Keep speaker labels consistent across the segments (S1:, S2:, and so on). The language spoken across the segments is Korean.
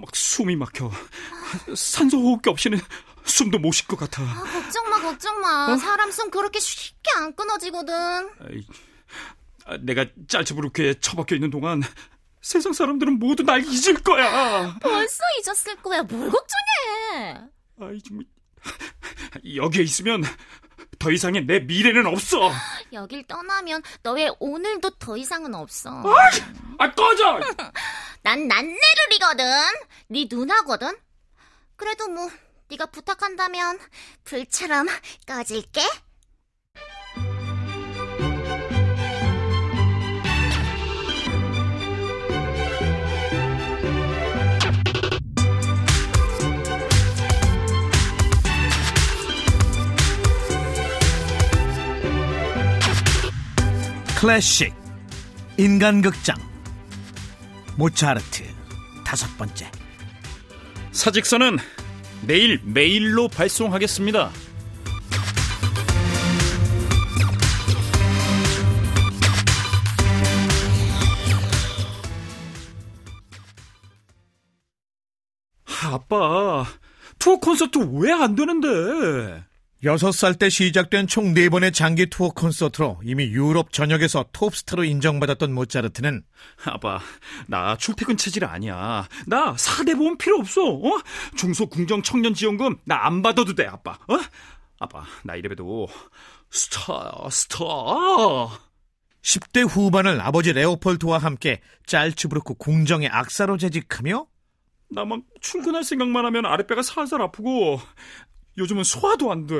S1: 막 숨이 막혀. 산소 호흡기 없이는 숨도 못 쉴 것 같아.
S2: 아, 걱정 마, 걱정 마. 어? 사람 숨 그렇게 쉽게 안 끊어지거든. 아이,
S1: 아, 내가 짤츠부르크에 처박혀 있는 동안 세상 사람들은 모두 날 잊을 거야.
S2: 벌써 잊었을 거야. 뭘 걱정해?
S1: 아이 정말 여기에 있으면 더 이상의 내 미래는 없어.
S2: 여길 떠나면 너의 오늘도 더 이상은 없어.
S1: 아, 아 꺼져.
S2: 난 난내를이거든. 네 누나거든. 그래도 뭐 네가 부탁한다면 불처럼 꺼질게.
S3: 클래식 인간극장 모차르트 다섯 번째
S1: 사직서는 내일 메일로 발송하겠습니다. 아빠, 투어 콘서트 왜 안 되는데?
S3: 6살 때 시작된 총 4번의 장기 투어 콘서트로 이미 유럽 전역에서 톱스타로 인정받았던 모차르트는
S1: 아빠, 나 출퇴근 체질 아니야. 나 사대 보험 필요 없어. 어? 중소궁정 청년 지원금 나 안 받아도 돼, 아빠. 어? 아빠, 나 이래봬도 스타, 스타.
S3: 10대 후반을 아버지 레오폴드와 함께 짤츠부르크 궁정의 악사로 재직하며
S1: 나만 출근할 생각만 하면 아랫배가 살살 아프고 요즘은 소화도 안 돼.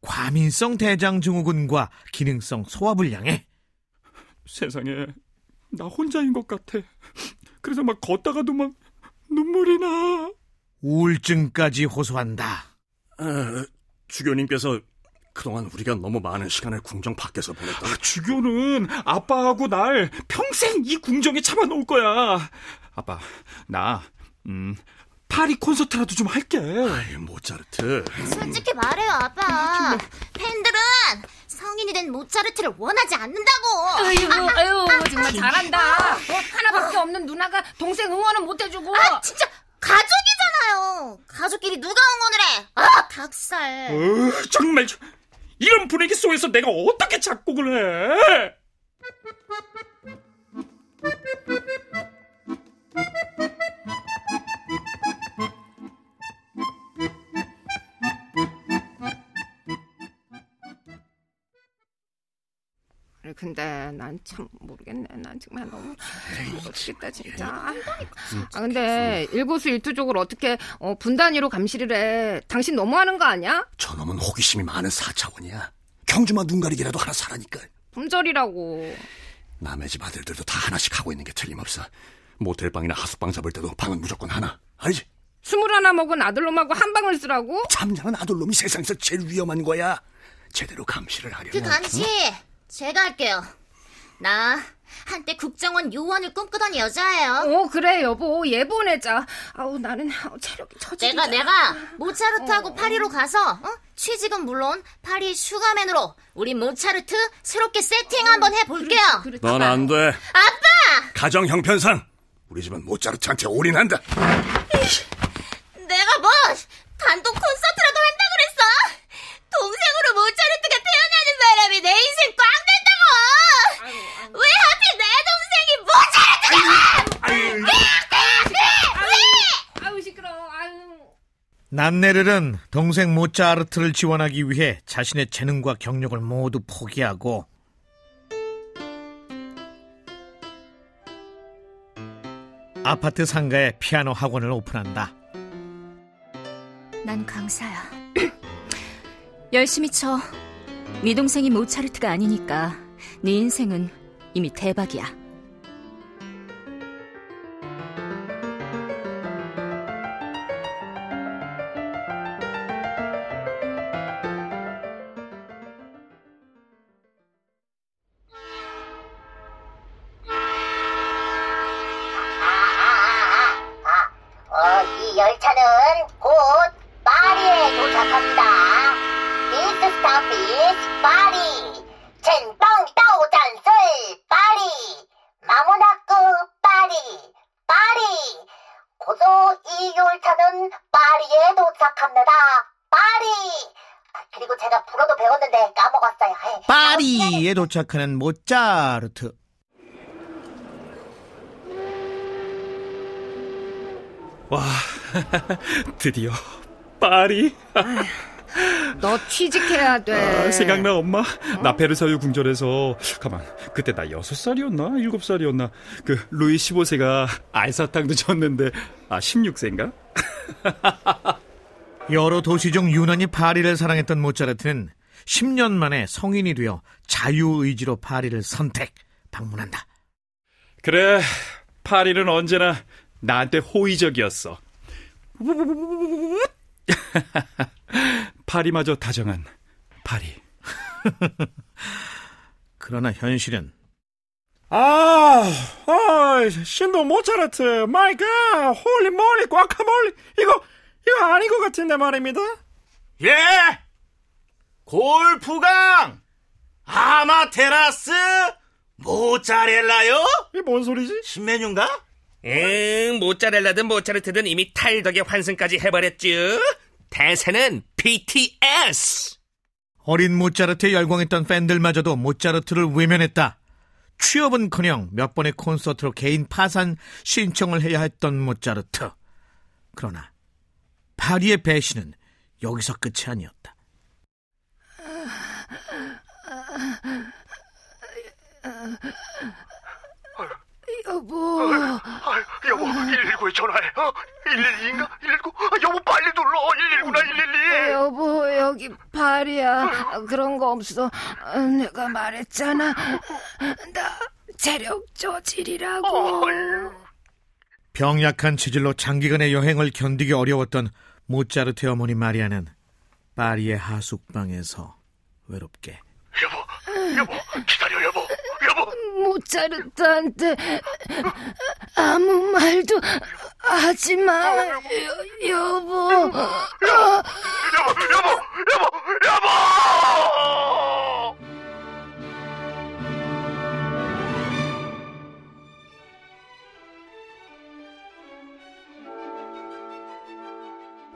S3: 과민성 대장 증후군과 기능성 소화불량에
S1: 세상에 나 혼자인 것 같아. 그래서 막 걷다가도 막 눈물이 나.
S3: 우울증까지 호소한다.
S4: 아, 주교님께서 그동안 우리가 너무 많은 시간을 궁정 밖에서 보냈다. 아,
S1: 주교는 아빠하고 날 평생 이 궁정에 참아놓을 거야. 아빠, 나, 음, 파리 콘서트라도 좀 할게.
S4: 아이, 모차르트.
S2: 솔직히 말해요, 아빠. 팬들은 성인이 된 모차르트를 원하지 않는다고.
S5: 아유, 아유, 정말 잘한다. 어, 하나밖에 없는 누나가 동생 응원은 못 해주고.
S2: 아, 진짜 가족이잖아요. 가족끼리 누가 응원을 해? 아, 닭살.
S1: 어, 정말 이런 분위기 속에서 내가 어떻게 작곡을 해?
S5: 근데 난 참 모르겠네. 난 정말 너무 모르겠다 진짜. 아 근데 일거수일투족을 어떻게 어, 분단위로 감시를 해? 당신 너무하는 거 아니야?
S4: 저놈은 호기심이 많은 사차원이야. 경주마 눈가리기라도 하나 사라니까.
S5: 품절이라고.
S4: 남의 집 아들들도 다 하나씩 하고 있는 게 틀림없어. 모텔방이나 하숙방 잡을 때도 방은 무조건 하나. 알지?
S5: 스물 하나 먹은 아들놈하고 한 방을 쓰라고?
S4: 잠자는 아들놈이 세상에서 제일 위험한 거야. 제대로 감시를 하려면.
S2: 그 감시 응? 제가 할게요. 나 한때 국정원 요원을 꿈꾸던 여자예요.
S5: 어 그래 여보 얘 보내자. 아우 나는 체력이 처지.
S2: 내가 내가 모차르트하고 어. 파리로 가서 어? 취직은 물론 파리 슈가맨으로 우리 모차르트 새롭게 세팅 한번 해볼게요.
S4: 넌 안 돼.
S2: 아빠.
S4: 가정 형편상 우리 집은 모차르트한테 올인한다.
S2: 내가 뭐 단독 콘서트라도 한다 그랬어? 동생으로 모차르트가 태어나는 바람에 내 인생 꽝 된다고! 왜 하필 내 동생이 모차르트가! 왜!
S5: 아유 시끄러. 아유.
S3: 난네르는 동생 모차르트를 지원하기 위해 자신의 재능과 경력을 모두 포기하고 아파트 상가에 피아노 학원을 오픈한다.
S6: 난 강사야. 열심히 쳐. 네 동생이 모차르트가 아니니까 네 인생은 이미 대박이야.
S7: 고소 이 열차는 파리에 도착합니다. 파리! 아, 그리고 제가 불어도 배웠는데 까먹었어요. 예.
S3: 파리에 도착하는 모차르트.
S1: 와, 드디어 파리.
S5: 너 취직해야 돼.
S1: 아, 생각나 엄마. 나 베르사유 궁전에서 가만. 그때 나 여섯 살이었나 일곱 살이었나. 그 루이 15세가 알사탕도 줬는데 아 16세인가?
S3: 여러 도시 중 유난히 파리를 사랑했던 모차르트는 10년 만에 성인이 되어 자유의지로 파리를 선택, 방문한다.
S1: 그래, 파리는 언제나 나한테 호의적이었어. 파리마저 다정한 파리.
S3: 그러나 현실은
S1: 아, 아, 신도 모차르트, my god, holy moly, guacamole, 이거, 이거 아닌 것 같은데 말입니다.
S8: 예! 볼프강! 아마데우스! 모짜렐라요?
S1: 이게 뭔 소리지?
S8: 신메뉴인가?
S9: 응, 모짜렐라든 모차르트든 이미 탈덕의 환승까지 해버렸쥬. 대세는 BTS.
S3: 어린 모차르트에 열광했던 팬들마저도 모차르트를 외면했다. 취업은커녕 몇 번의 콘서트로 개인 파산 신청을 해야 했던 모차르트. 그러나 파리의 배신은 여기서 끝이 아니었다.
S5: 여보.
S4: 아유, 여보, 119에 전화해. 어? 112인가? 119? 아, 여보, 빨리 눌러. 119나 112.
S5: 여보 여기 파리야. 그런 거 없어. 어, 내가 말했잖아. 나 체력 저질이라고.
S3: 병약한 체질로 장기간의 여행을 견디기 어려웠던 모차르트의 어머니 마리아는 파리의 하숙방에서 외롭게.
S4: 여보, 여보, 기다려, 여보.
S5: 모차르트한테 아무 말도 하지 마 여, 여보
S4: 여보, 여보, 여보, 여보!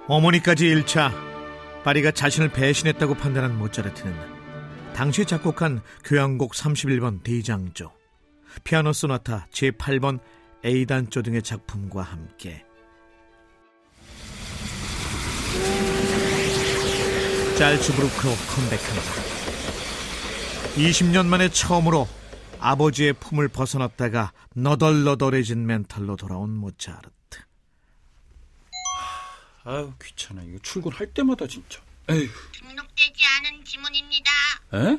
S3: 어머니까지 1차 파리가 자신을 배신했다고 판단한 모차르트는 당시 작곡한 교향곡 31번 대장조, 피아노 소나타 제8번 A단조 등의 작품과 함께 짤츠부르크로 컴백합니다. 20년 만에 처음으로 아버지의 품을 벗어났다가 너덜너덜해진 멘탈로 돌아온 모차르트.
S1: 아유 귀찮아. 이거 출근할 때마다 진짜. 에휴.
S2: 등록되지 않은 지문입니다.
S1: 에?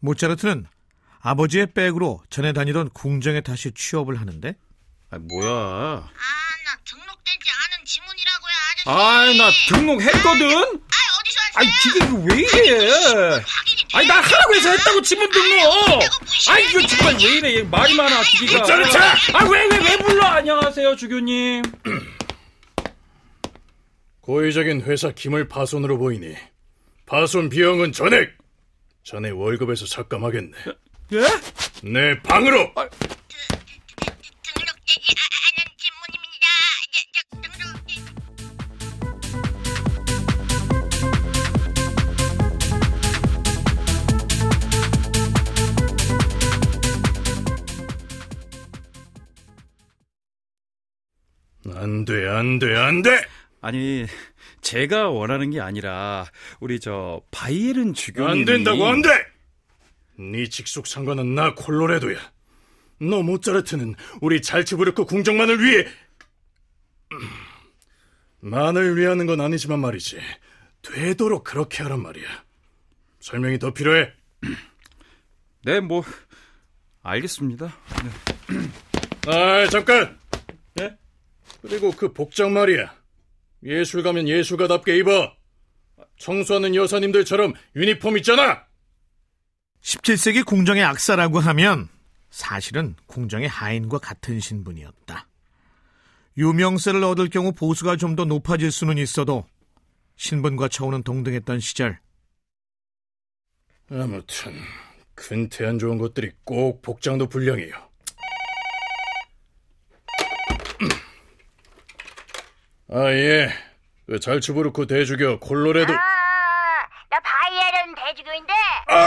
S3: 모차르트는 아버지의 백으로 전에 다니던 궁정에 다시 취업을 하는데
S1: 아 뭐야?
S2: 아, 나 등록되지 않은 지문이라고요, 아저씨.
S1: 아이 나 등록했거든.
S2: 아, 어디서
S1: 아이
S2: 하세요?
S1: 지금 이거 왜 이래? 아니 나 하라고 해서 했다고 지문 등록.
S2: 내가 무시해.
S1: 아이 이거 정말 왜 이래? 얘 말이 많아 기기가. 아왜 왜 왜 불러? 안녕하세요 주교님.
S10: 고의적인 회사 기물 파손으로 보이니 파손 비용은 전액 자네 월급에서 삭감하겠네.
S1: 예?
S10: 내 방으로.
S2: 저, 저, 등록.
S10: 안 돼, 안 돼, 안 돼!
S1: 아니 제가 원하는 게 아니라 우리 저 바이에른 주교님.
S10: 안 된다고 안 돼! 네 직속 상관은 나 콜로레도야. 너 모차르트는 우리 잘츠부르크 궁정만을 위해 음, 만을 위하는 건 아니지만 말이지. 되도록 그렇게 하란 말이야. 설명이 더 필요해.
S1: 네, 뭐 알겠습니다. 네.
S10: 아, 잠깐. 예? 그리고 그 복장 말이야. 예술 가면 예술가답게 입어. 청소하는 여사님들처럼 유니폼 있잖아.
S3: 17세기 궁정의 악사라고 하면 사실은 궁정의 하인과 같은 신분이었다. 유명세를 얻을 경우 보수가 좀 더 높아질 수는 있어도 신분과 처우는 동등했던 시절
S10: 아무튼 근태 안 좋은 것들이 꼭 복장도 불량해요. 아, 예. 그 잘츠부르크 대주교 콜로레도.
S7: 아, 나 바이에른 대주교인데.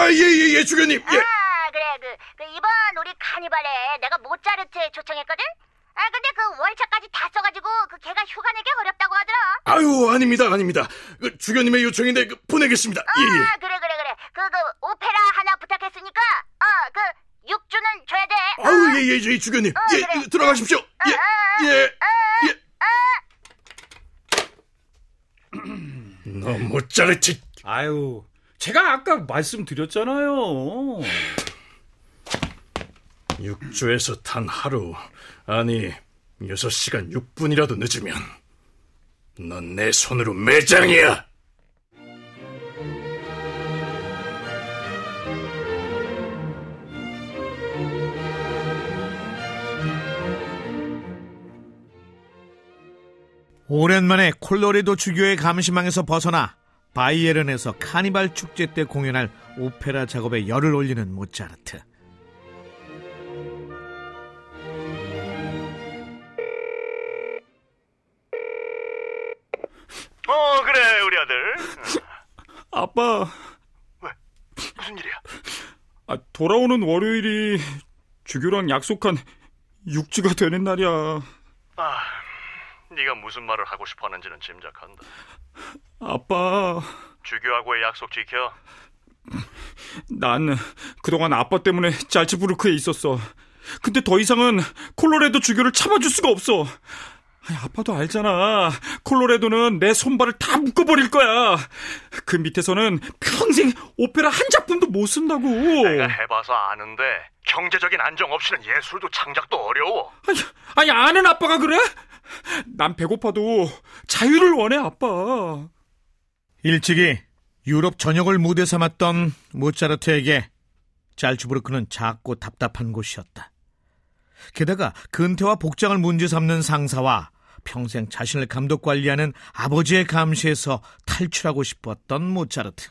S10: 아, 예, 예, 예, 주교님. 예.
S7: 아, 그래. 그, 그 이번 우리 카니발에 내가 모차르트 초청했거든? 아, 근데 그 월차까지 다 써가지고 그 걔가 휴가 내기 어렵다고 하더라.
S10: 아유, 아닙니다, 아닙니다. 그 주교님의 요청인데 그 보내겠습니다. 예, 예.
S7: 아, 그래, 그래, 그래. 그, 그, 오페라 하나 부탁했으니까, 어, 그, 육주는 줘야 돼. 어?
S10: 아유, 예, 예, 예, 주교님.
S7: 어,
S10: 예,
S7: 그래.
S10: 예, 들어가십시오. 예, 예, 예. 너 모짜르트.
S1: 아유, 제가 아까 말씀드렸잖아요.
S10: 6주에서 단 하루, 아니, 6시간 6분이라도 늦으면, 넌 내 손으로 매장이야!
S3: 오랜만에 콜로레도 주교의 감시망에서 벗어나 바이에른에서 카니발 축제 때 공연할 오페라 작업에 열을 올리는 모차르트.
S10: 어, 그래, 우리 아들.
S1: 아빠,
S10: 무슨 일이야?
S1: 아, 돌아오는 월요일이 주교랑 약속한 육주가 되는 날이야.
S10: 아, 네가 무슨 말을 하고 싶어 하는지는 짐작한다.
S1: 아빠,
S10: 주교하고의 약속 지켜.
S1: 난 그동안 아빠 때문에 잘츠부르크에 있었어. 근데 더 이상은 콜로레도 주교를 참아줄 수가 없어. 아빠도 알잖아. 콜로레도는 내 손발을 다 묶어버릴 거야. 그 밑에서는 평생 오페라 한 작품도 못 쓴다고.
S10: 해봐서 아는데 경제적인 안정 없이는 예술도 창작도 어려워.
S1: 아니, 아니 아는 아빠가 그래? 난 배고파도 자유를 원해 아빠.
S3: 일찍이 유럽 전역을 무대 삼았던 모차르트에게 잘츠부르크는 작고 답답한 곳이었다. 게다가 근태와 복장을 문제 삼는 상사와 평생 자신을 감독 관리하는 아버지의 감시에서 탈출하고 싶었던 모차르트.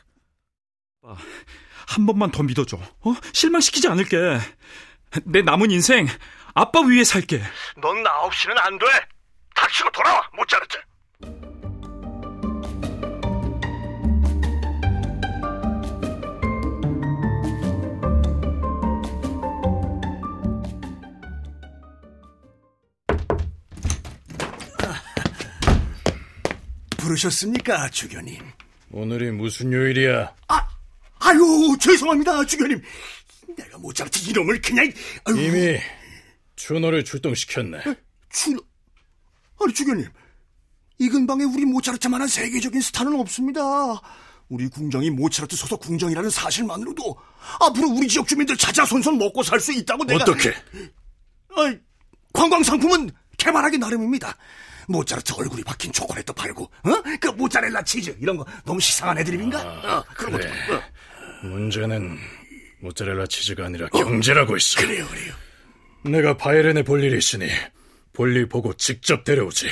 S1: 한 번만 더 믿어줘. 어? 실망시키지 않을게. 내 남은 인생 아빠 위에 살게.
S10: 넌 나 없이는 안 돼. 닥치고 돌아와, 모차르트.
S4: 부르셨습니까, 주교님?
S10: 오늘이 무슨 요일이야?
S4: 아, 아유, 죄송합니다, 주교님. 내가 모차르트 이름을 그냥 아유,
S10: 이미 준호를 출동시켰네.
S4: 주 아니 주교님, 이 근방에 우리 모차르트만한 세계적인 스타는 없습니다. 우리 궁정이 모차르트 소속 궁정이라는 사실만으로도 앞으로 우리 지역 주민들 찾아 손손 먹고 살 수 있다고 내가
S10: 어떻게?
S4: 아이, 관광 상품은 개발하기 나름입니다. 모차르트 얼굴이 박힌 초콜릿도 팔고, 어? 그 모짜렐라 치즈 이런 거 너무 식상한 애드립인가? 어, 그런
S10: 그래.
S4: 것도. 어.
S10: 문제는 모짜렐라 치즈가 아니라 경제라고 있어.
S4: 그래요, 그래요.
S10: 내가 바이렌에 볼 일이 있으니 볼일 보고 직접 데려오지.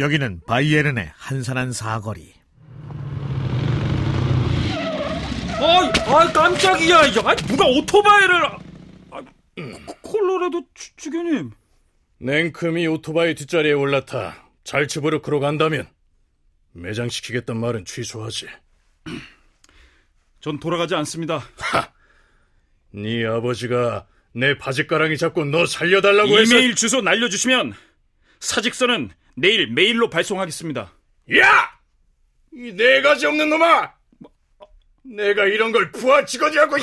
S3: 여기는 바이에른의 한산한 사거리.
S1: 아이, 아이 깜짝이야. 야, 누가 오토바이를 아, 코- 콜로라도 주, 주교님.
S10: 냉큼이 오토바이 뒷자리에 올라타 잘츠부르크로 간다면 매장시키겠단 말은 취소하지.
S1: 전 돌아가지 않습니다.
S10: 네 아버지가 내 바지가랑이 잡고 너 살려달라고 해서
S1: 이메일 주소 날려주시면 사직서는 내일 메일로 발송하겠습니다.
S10: 야! 이네 가지 없는 놈아! 내가 이런 걸 부하 직원이라고 이-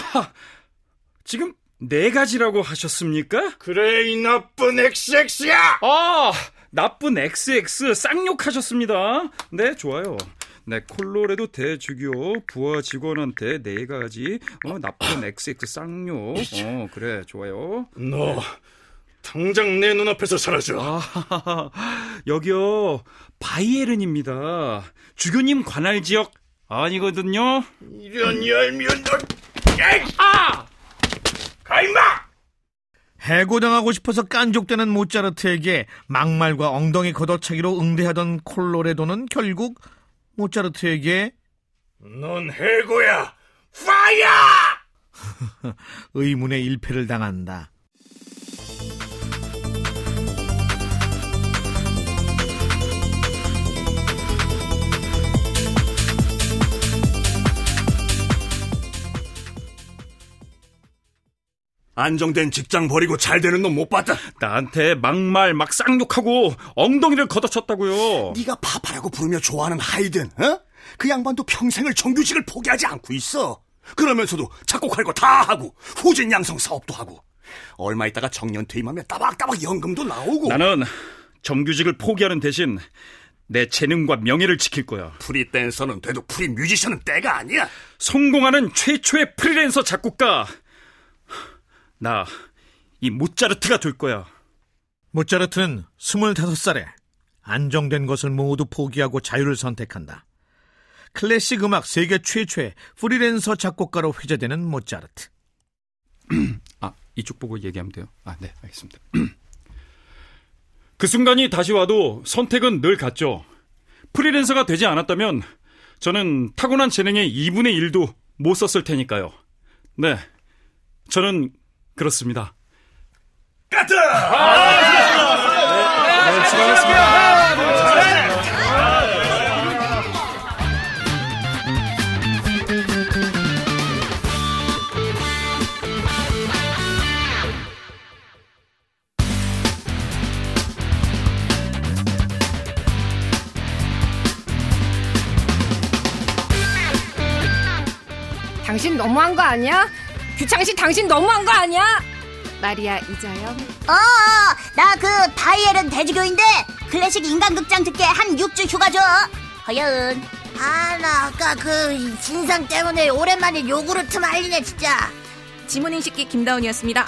S1: 지금 네 가지라고 하셨습니까?
S10: 그래 이 나쁜 XX야!
S1: 아, 나쁜 XX 쌍욕하셨습니다. 네, 좋아요. 네, 콜로레도 대주교 부하 직원한테 네 가지 어, 나쁜 XX 쌍욕. 어, 그래, 좋아요.
S10: 너 당장 내 눈앞에서 사라져.
S1: 아, 여기요 바이에른입니다. 주교님 관할 지역 아니거든요.
S10: 이런 얄미운 너! 아! 가 임마!
S3: 해고당하고 싶어서 깐족되는 모차르트에게 막말과 엉덩이 걷어차기로 응대하던 콜로레도는 결국 모차르트에게
S10: 넌 해고야! 파이어!
S3: 의문의 일패를 당한다.
S4: 안정된 직장 버리고 잘 되는 놈 못 봤다.
S1: 나한테 막말 막 쌍욕하고 엉덩이를 걷어쳤다고요.
S4: 네가 파파라고 부르며 좋아하는 하이든, 어? 그 양반도 평생을 정규직을 포기하지 않고 있어. 그러면서도 작곡할 거 다 하고 후진 양성 사업도 하고 얼마 있다가 정년 퇴임하면 따박따박 연금도 나오고
S1: 나는 정규직을 포기하는 대신 내 재능과 명예를 지킬 거야.
S4: 프리랜서는 돼도 free musician은 때가 아니야.
S1: 성공하는 최초의 프리랜서 작곡가. 나 이 모차르트가 될 거야.
S3: 모차르트는 25살에 안정된 것을 모두 포기하고 자유를 선택한다. 클래식 음악 세계 최초의 프리랜서 작곡가로 회자되는 모차르트.
S1: 아, 이쪽 보고 얘기하면 돼요. 아, 네, 알겠습니다. 그 순간이 다시 와도 선택은 늘 같죠. 프리랜서가 되지 않았다면 저는 타고난 재능의 2분의 1도 못 썼을 테니까요. 네, 저는 그렇습니다.
S10: 까트!
S5: 당신 너무한 거 아니야? 규창씨 당신 너무한 거 아니야? 마리아 이자영
S2: 어, 나 그 바이에른 대주교인데 클래식 인간극장 듣게 한 6주 휴가 줘. 허여은. 아, 나 아까 그 진상 때문에 오랜만에 요구르트 말리네 진짜.
S6: 지문인식기 김다운이었습니다.